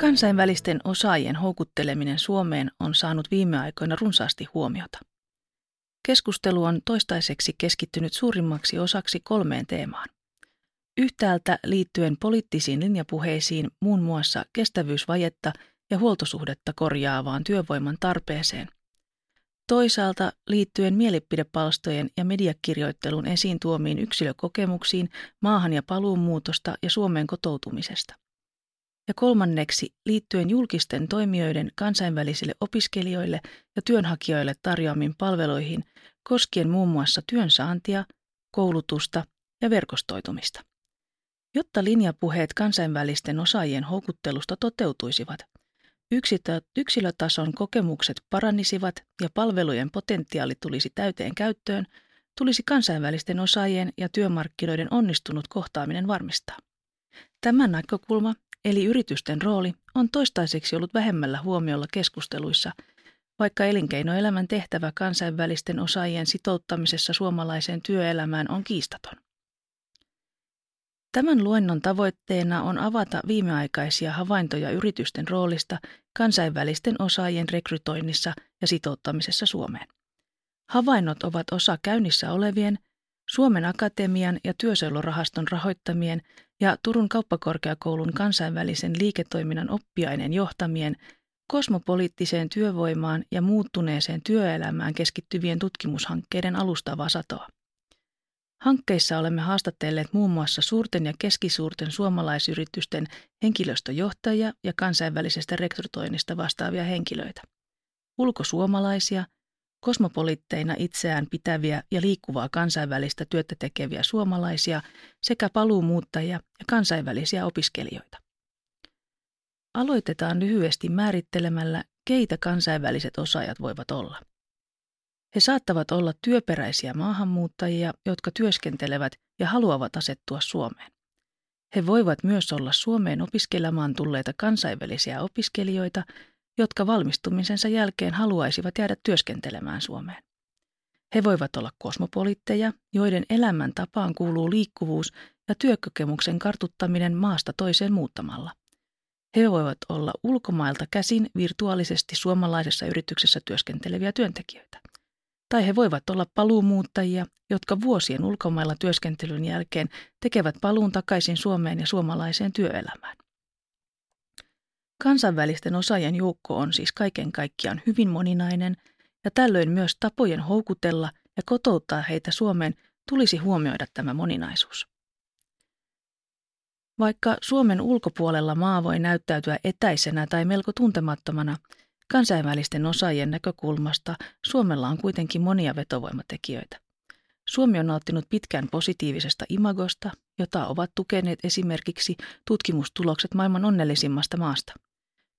Kansainvälisten osaajien houkutteleminen Suomeen on saanut viime aikoina runsaasti huomiota. Keskustelu on toistaiseksi keskittynyt suurimmaksi osaksi kolmeen teemaan. Yhtäältä liittyen poliittisiin linjapuheisiin muun muassa kestävyysvajetta ja huoltosuhdetta korjaavaan työvoiman tarpeeseen. Toisaalta liittyen mielipidepalstojen ja mediakirjoittelun esiin tuomiin yksilökokemuksiin maahan- ja paluumuutosta ja Suomeen kotoutumisesta. Ja kolmanneksi liittyen julkisten toimijoiden kansainvälisille opiskelijoille ja työnhakijoille tarjoamiin palveluihin koskien muun muassa työn saantia, koulutusta ja verkostoitumista. Jotta linjapuheet kansainvälisten osaajien houkuttelusta toteutuisivat, yksilötason kokemukset paranisivat ja palvelujen potentiaali tulisi täyteen käyttöön, tulisi kansainvälisten osaajien ja työmarkkinoiden onnistunut kohtaaminen varmistaa. Tämä näkökulma, eli yritysten rooli, on toistaiseksi ollut vähemmällä huomiolla keskusteluissa, vaikka elinkeinoelämän tehtävä kansainvälisten osaajien sitouttamisessa suomalaiseen työelämään on kiistaton. Tämän luennon tavoitteena on avata viimeaikaisia havaintoja yritysten roolista kansainvälisten osaajien rekrytoinnissa ja sitouttamisessa Suomeen. Havainnot ovat osa käynnissä olevien Suomen Akatemian ja Työsuojelurahaston rahoittamien ja Turun kauppakorkeakoulun kansainvälisen liiketoiminnan oppiaineen johtamien kosmopoliittiseen työvoimaan ja muuttuneeseen työelämään keskittyvien tutkimushankkeiden alustavaa satoa. Hankkeissa olemme haastatelleet muun muassa suurten ja keskisuurten suomalaisyritysten henkilöstöjohtajia ja kansainvälisestä rekrytoinnista vastaavia henkilöitä. Ulkosuomalaisia, kosmopolitteina itseään pitäviä ja liikkuvaa kansainvälistä työtä tekeviä suomalaisia sekä paluumuuttajia ja kansainvälisiä opiskelijoita. Aloitetaan lyhyesti määrittelemällä, keitä kansainväliset osaajat voivat olla. He saattavat olla työperäisiä maahanmuuttajia, jotka työskentelevät ja haluavat asettua Suomeen. He voivat myös olla Suomeen opiskelemaan tulleita kansainvälisiä opiskelijoita, jotka valmistumisensa jälkeen haluaisivat jäädä työskentelemään Suomeen. He voivat olla kosmopolitteja, joiden elämäntapaan kuuluu liikkuvuus ja työkokemuksen kartuttaminen maasta toiseen muuttamalla. He voivat olla ulkomailta käsin virtuaalisesti suomalaisessa yrityksessä työskenteleviä työntekijöitä tai he voivat olla paluumuuttajia, jotka vuosien ulkomailla työskentelyn jälkeen tekevät paluun takaisin Suomeen ja suomalaiseen työelämään. Kansainvälisten osaajien joukko on siis kaiken kaikkiaan hyvin moninainen ja tällöin myös tapojen houkutella ja kotouttaa heitä Suomeen tulisi huomioida tämä moninaisuus. Vaikka Suomen ulkopuolella maa voi näyttäytyä etäisenä tai melko tuntemattomana – Kansainvälisten osaajien näkökulmasta Suomella on kuitenkin monia vetovoimatekijöitä. Suomi on nauttinut pitkään positiivisesta imagosta, jota ovat tukeneet esimerkiksi tutkimustulokset maailman onnellisimmasta maasta.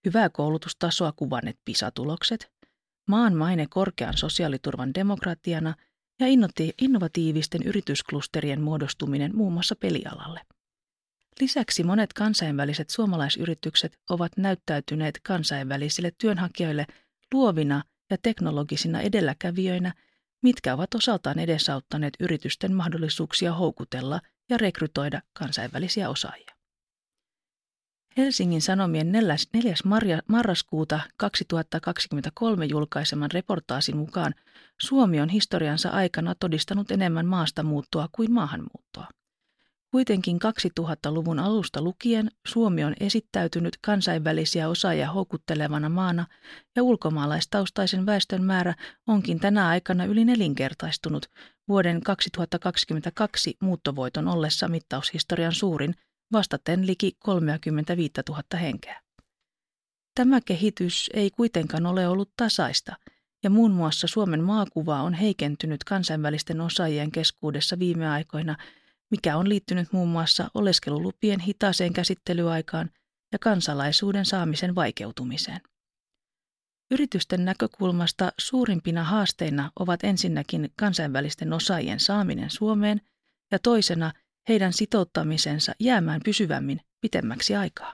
Hyvää koulutustasoa kuvanneet PISA-tulokset, maan maine korkean sosiaaliturvan demokratiana ja innovatiivisten yritysklusterien muodostuminen muun muassa pelialalle. Lisäksi monet kansainväliset suomalaisyritykset ovat näyttäytyneet kansainvälisille työnhakijoille luovina ja teknologisina edelläkävijöinä, mitkä ovat osaltaan edesauttaneet yritysten mahdollisuuksia houkutella ja rekrytoida kansainvälisiä osaajia. Helsingin Sanomien 4. marraskuuta 2023 julkaiseman reportaasin mukaan Suomi on historiansa aikana todistanut enemmän maasta muuttoa kuin maahanmuuttoa. Kuitenkin 2000-luvun alusta lukien Suomi on esittäytynyt kansainvälisiä osaajia houkuttelevana maana ja ulkomaalaistaustaisen väestön määrä onkin tänä aikana yli nelinkertaistunut vuoden 2022 muuttovoiton ollessa mittaushistorian suurin vastaten liki 35 000 henkeä. Tämä kehitys ei kuitenkaan ole ollut tasaista ja muun muassa Suomen maakuva on heikentynyt kansainvälisten osaajien keskuudessa viime aikoina – mikä on liittynyt muun muassa oleskelulupien hitaaseen käsittelyaikaan ja kansalaisuuden saamisen vaikeutumiseen. Yritysten näkökulmasta suurimpina haasteina ovat ensinnäkin kansainvälisten osaajien saaminen Suomeen ja toisena heidän sitouttamisensa jäämään pysyvämmin pitemmäksi aikaa.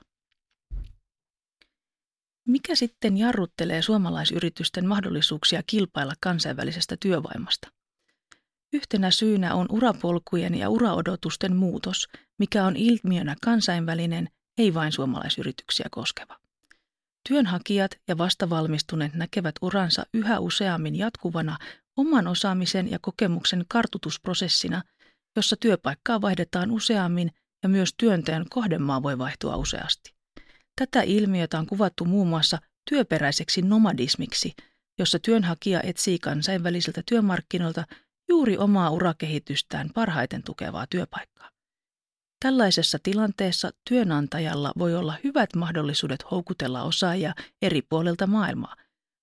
Mikä sitten jarruttelee suomalaisyritysten mahdollisuuksia kilpailla kansainvälisestä työvoimasta? Yhtenä syynä on urapolkujen ja uraodotusten muutos, mikä on ilmiönä kansainvälinen, ei vain suomalaisyrityksiä koskeva. Työnhakijat ja vastavalmistuneet näkevät uransa yhä useammin jatkuvana oman osaamisen ja kokemuksen kartutusprosessina, jossa työpaikkaa vaihdetaan useammin ja myös työnteon kohdemaa voi vaihtua useasti. Tätä ilmiötä on kuvattu muun muassa työperäiseksi nomadismiksi, jossa työnhakija etsii kansainvälisiltä työmarkkinoilta juuri omaa urakehitystään parhaiten tukevaa työpaikkaa. Tällaisessa tilanteessa työnantajalla voi olla hyvät mahdollisuudet houkutella osaajia eri puolilta maailmaa,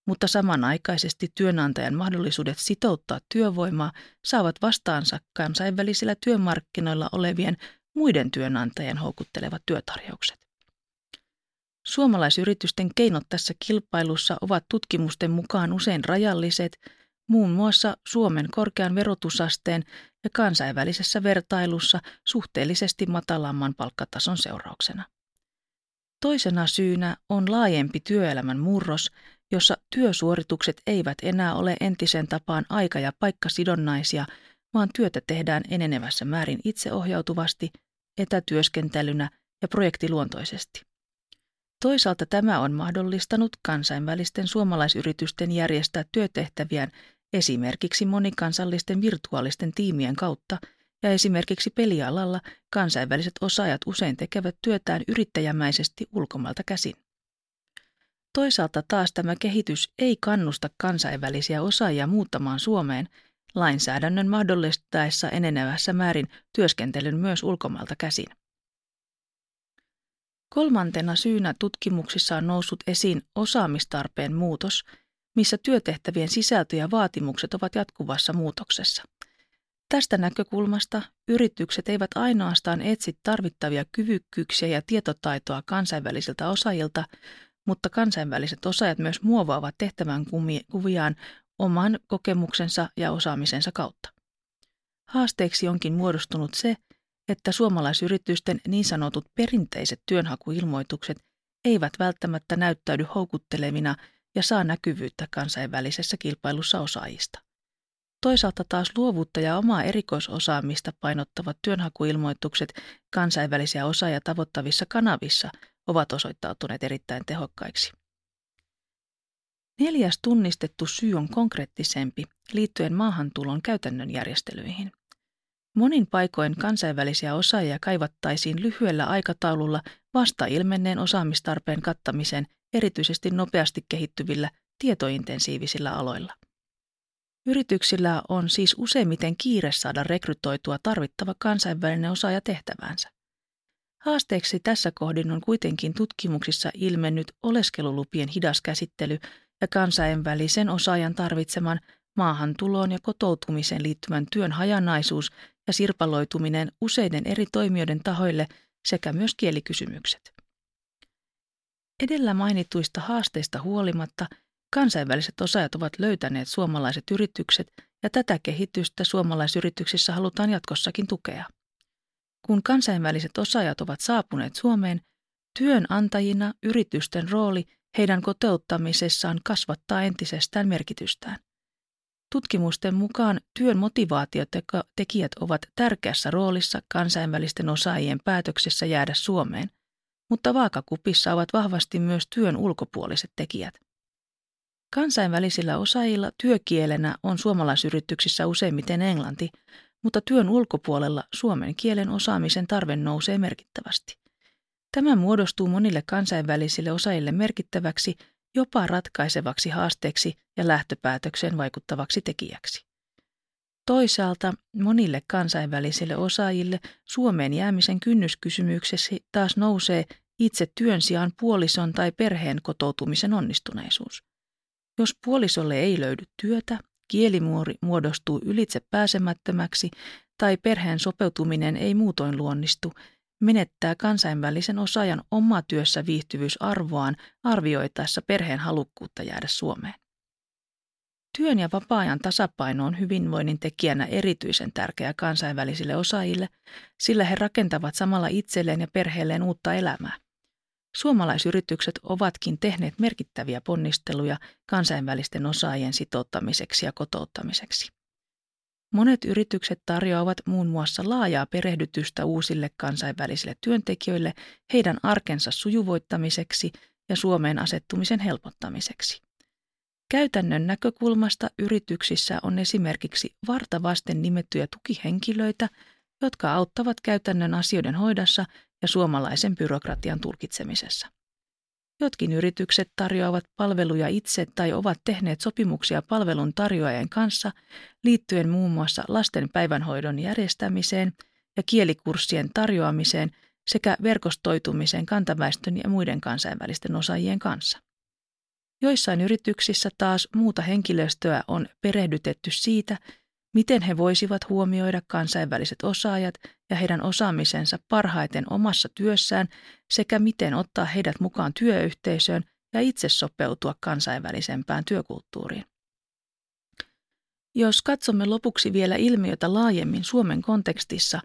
mutta samanaikaisesti työnantajan mahdollisuudet sitouttaa työvoimaa saavat vastaansa kansainvälisillä työmarkkinoilla olevien muiden työnantajien houkuttelevat työtarjoukset. Suomalaisyritysten keinot tässä kilpailussa ovat tutkimusten mukaan usein rajalliset, muun muassa Suomen korkean verotusasteen ja kansainvälisessä vertailussa suhteellisesti matalamman palkkatason seurauksena. Toisena syynä on laajempi työelämän murros, jossa työsuoritukset eivät enää ole entisen tapaan aika- ja paikkasidonnaisia, vaan työtä tehdään enenevässä määrin itseohjautuvasti, etätyöskentelynä ja projektiluontoisesti. Toisaalta tämä on mahdollistanut kansainvälisten suomalaisyritysten järjestää työtehtäviään esimerkiksi monikansallisten virtuaalisten tiimien kautta ja esimerkiksi pelialalla kansainväliset osaajat usein tekevät työtään yrittäjämäisesti ulkomailta käsin. Toisaalta taas tämä kehitys ei kannusta kansainvälisiä osaajia muuttamaan Suomeen lainsäädännön mahdollistaessa enenevässä määrin työskentelyn myös ulkomailta käsin. Kolmantena syynä tutkimuksissa on noussut esiin osaamistarpeen muutos, missä työtehtävien sisältö ja vaatimukset ovat jatkuvassa muutoksessa. Tästä näkökulmasta yritykset eivät ainoastaan etsi tarvittavia kyvykkyyksiä ja tietotaitoa kansainvälisiltä osaajilta, mutta kansainväliset osaajat myös muovaavat tehtävän kuviaan oman kokemuksensa ja osaamisensa kautta. Haasteeksi onkin muodostunut se, että suomalaisyritysten niin sanotut perinteiset työnhakuilmoitukset eivät välttämättä näyttäydy houkuttelevina ja saa näkyvyyttä kansainvälisessä kilpailussa osaajista. Toisaalta taas luovuutta ja omaa erikoisosaamista painottavat työnhakuilmoitukset kansainvälisiä osaajia tavoittavissa kanavissa ovat osoittautuneet erittäin tehokkaiksi. Neljäs tunnistettu syy on konkreettisempi liittyen maahantulon käytännön järjestelyihin – Monin paikoin kansainvälisiä osaajia kaivattaisiin lyhyellä aikataululla vasta ilmenneen osaamistarpeen kattamiseen erityisesti nopeasti kehittyvillä tietointensiivisillä aloilla. Yrityksillä on siis useimmiten kiire saada rekrytoitua tarvittava kansainvälinen osaaja tehtäväänsä. Haasteeksi tässä kohdin on kuitenkin tutkimuksissa ilmennyt oleskelulupien hidas käsittely ja kansainvälisen osaajan tarvitseman maahantuloon ja kotoutumiseen liittyvän työn hajanaisuus ja sirpaloituminen useiden eri toimijoiden tahoille sekä myös kielikysymykset. Edellä mainituista haasteista huolimatta kansainväliset osaajat ovat löytäneet suomalaiset yritykset ja tätä kehitystä suomalaisyrityksissä halutaan jatkossakin tukea. Kun kansainväliset osaajat ovat saapuneet Suomeen, työnantajina yritysten rooli heidän koteuttamisessaan kasvattaa entisestään merkitystään. Tutkimusten mukaan työn motivaatiotekijät ovat tärkeässä roolissa kansainvälisten osaajien päätöksessä jäädä Suomeen, mutta vaakakupissa ovat vahvasti myös työn ulkopuoliset tekijät. Kansainvälisillä osaajilla työkielenä on suomalaisyrityksissä useimmiten englanti, mutta työn ulkopuolella suomen kielen osaamisen tarve nousee merkittävästi. Tämä muodostuu monille kansainvälisille osaajille merkittäväksi jopa ratkaisevaksi haasteeksi ja lähtöpäätökseen vaikuttavaksi tekijäksi. Toisaalta monille kansainvälisille osaajille Suomeen jäämisen kynnyskysymyksessä taas nousee itse työn sijaan puolison tai perheen kotoutumisen onnistuneisuus. Jos puolisolle ei löydy työtä, kielimuori muodostuu ylitse pääsemättömäksi tai perheen sopeutuminen ei muutoin luonnistu, menettää kansainvälisen osaajan oma työssä viihtyvyys arvoaan arvioitaessa perheen halukkuutta jäädä Suomeen. Työn ja vapaa-ajan tasapaino on hyvinvoinnin tekijänä erityisen tärkeä kansainvälisille osaajille, sillä he rakentavat samalla itselleen ja perheelleen uutta elämää. Suomalaisyritykset ovatkin tehneet merkittäviä ponnisteluja kansainvälisten osaajien sitouttamiseksi ja kotouttamiseksi. Monet yritykset tarjoavat muun muassa laajaa perehdytystä uusille kansainvälisille työntekijöille heidän arkensa sujuvoittamiseksi ja Suomeen asettumisen helpottamiseksi. Käytännön näkökulmasta yrityksissä on esimerkiksi vartavasten nimettyjä tukihenkilöitä, jotka auttavat käytännön asioiden hoidossa ja suomalaisen byrokratian tulkitsemisessa. Jotkin yritykset tarjoavat palveluja itse tai ovat tehneet sopimuksia palvelun tarjoajien kanssa liittyen muun muassa lasten päivänhoidon järjestämiseen ja kielikurssien tarjoamiseen sekä verkostoitumiseen kantaväestön ja muiden kansainvälisten osaajien kanssa. Joissain yrityksissä taas muuta henkilöstöä on perehdytetty siitä, miten he voisivat huomioida kansainväliset osaajat ja heidän osaamisensa parhaiten omassa työssään sekä miten ottaa heidät mukaan työyhteisöön ja itse sopeutua kansainvälisempään työkulttuuriin. Jos katsomme lopuksi vielä ilmiötä laajemmin Suomen kontekstissa,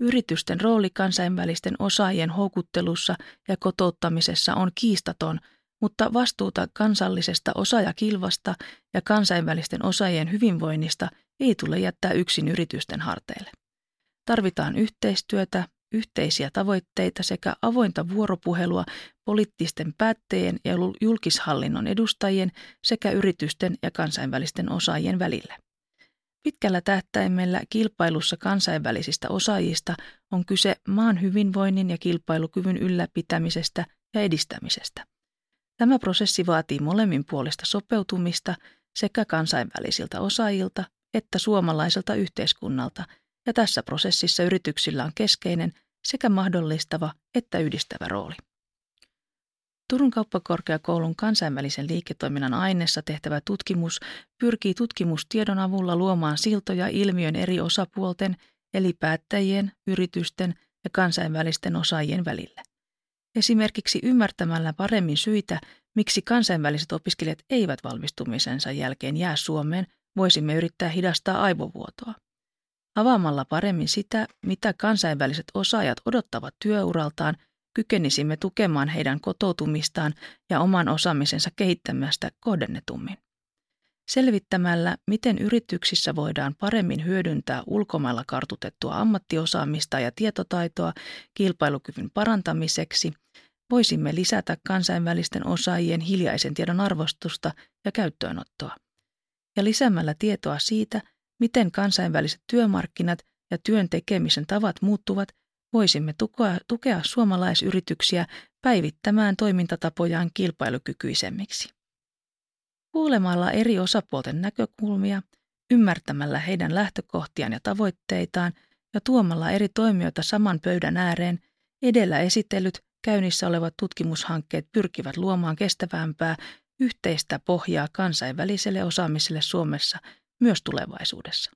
yritysten rooli kansainvälisten osaajien houkuttelussa ja kotouttamisessa on kiistaton – mutta vastuuta kansallisesta osaajakilvasta ja kansainvälisten osaajien hyvinvoinnista ei tule jättää yksin yritysten harteille. Tarvitaan yhteistyötä, yhteisiä tavoitteita sekä avointa vuoropuhelua poliittisten päättäjien ja julkishallinnon edustajien sekä yritysten ja kansainvälisten osaajien välillä. Pitkällä tähtäimellä kilpailussa kansainvälisistä osaajista on kyse maan hyvinvoinnin ja kilpailukyvyn ylläpitämisestä ja edistämisestä. Tämä prosessi vaatii molemmin puolesta sopeutumista sekä kansainvälisiltä osaajilta että suomalaiselta yhteiskunnalta, ja tässä prosessissa yrityksillä on keskeinen sekä mahdollistava että yhdistävä rooli. Turun kauppakorkeakoulun kansainvälisen liiketoiminnan aineessa tehtävä tutkimus pyrkii tutkimustiedon avulla luomaan siltoja ilmiön eri osapuolten, eli päättäjien, yritysten ja kansainvälisten osaajien välille. Esimerkiksi ymmärtämällä paremmin syitä, miksi kansainväliset opiskelijat eivät valmistumisensa jälkeen jää Suomeen, voisimme yrittää hidastaa aivovuotoa. Avaamalla paremmin sitä, mitä kansainväliset osaajat odottavat työuraltaan, kykenisimme tukemaan heidän kotoutumistaan ja oman osaamisensa kehittämästä kohdennetummin. Selvittämällä, miten yrityksissä voidaan paremmin hyödyntää ulkomailla kartutettua ammattiosaamista ja tietotaitoa kilpailukyvyn parantamiseksi, voisimme lisätä kansainvälisten osaajien hiljaisen tiedon arvostusta ja käyttöönottoa. Ja lisäämällä tietoa siitä, miten kansainväliset työmarkkinat ja työn tekemisen tavat muuttuvat, voisimme tukea, tukea suomalaisyrityksiä päivittämään toimintatapojaan kilpailukykyisemmiksi. Kuulemalla eri osapuolten näkökulmia, ymmärtämällä heidän lähtökohtiaan ja tavoitteitaan ja tuomalla eri toimijoita saman pöydän ääreen, edellä esitellyt käynnissä olevat tutkimushankkeet pyrkivät luomaan kestävämpää yhteistä pohjaa kansainväliselle osaamiselle Suomessa myös tulevaisuudessa.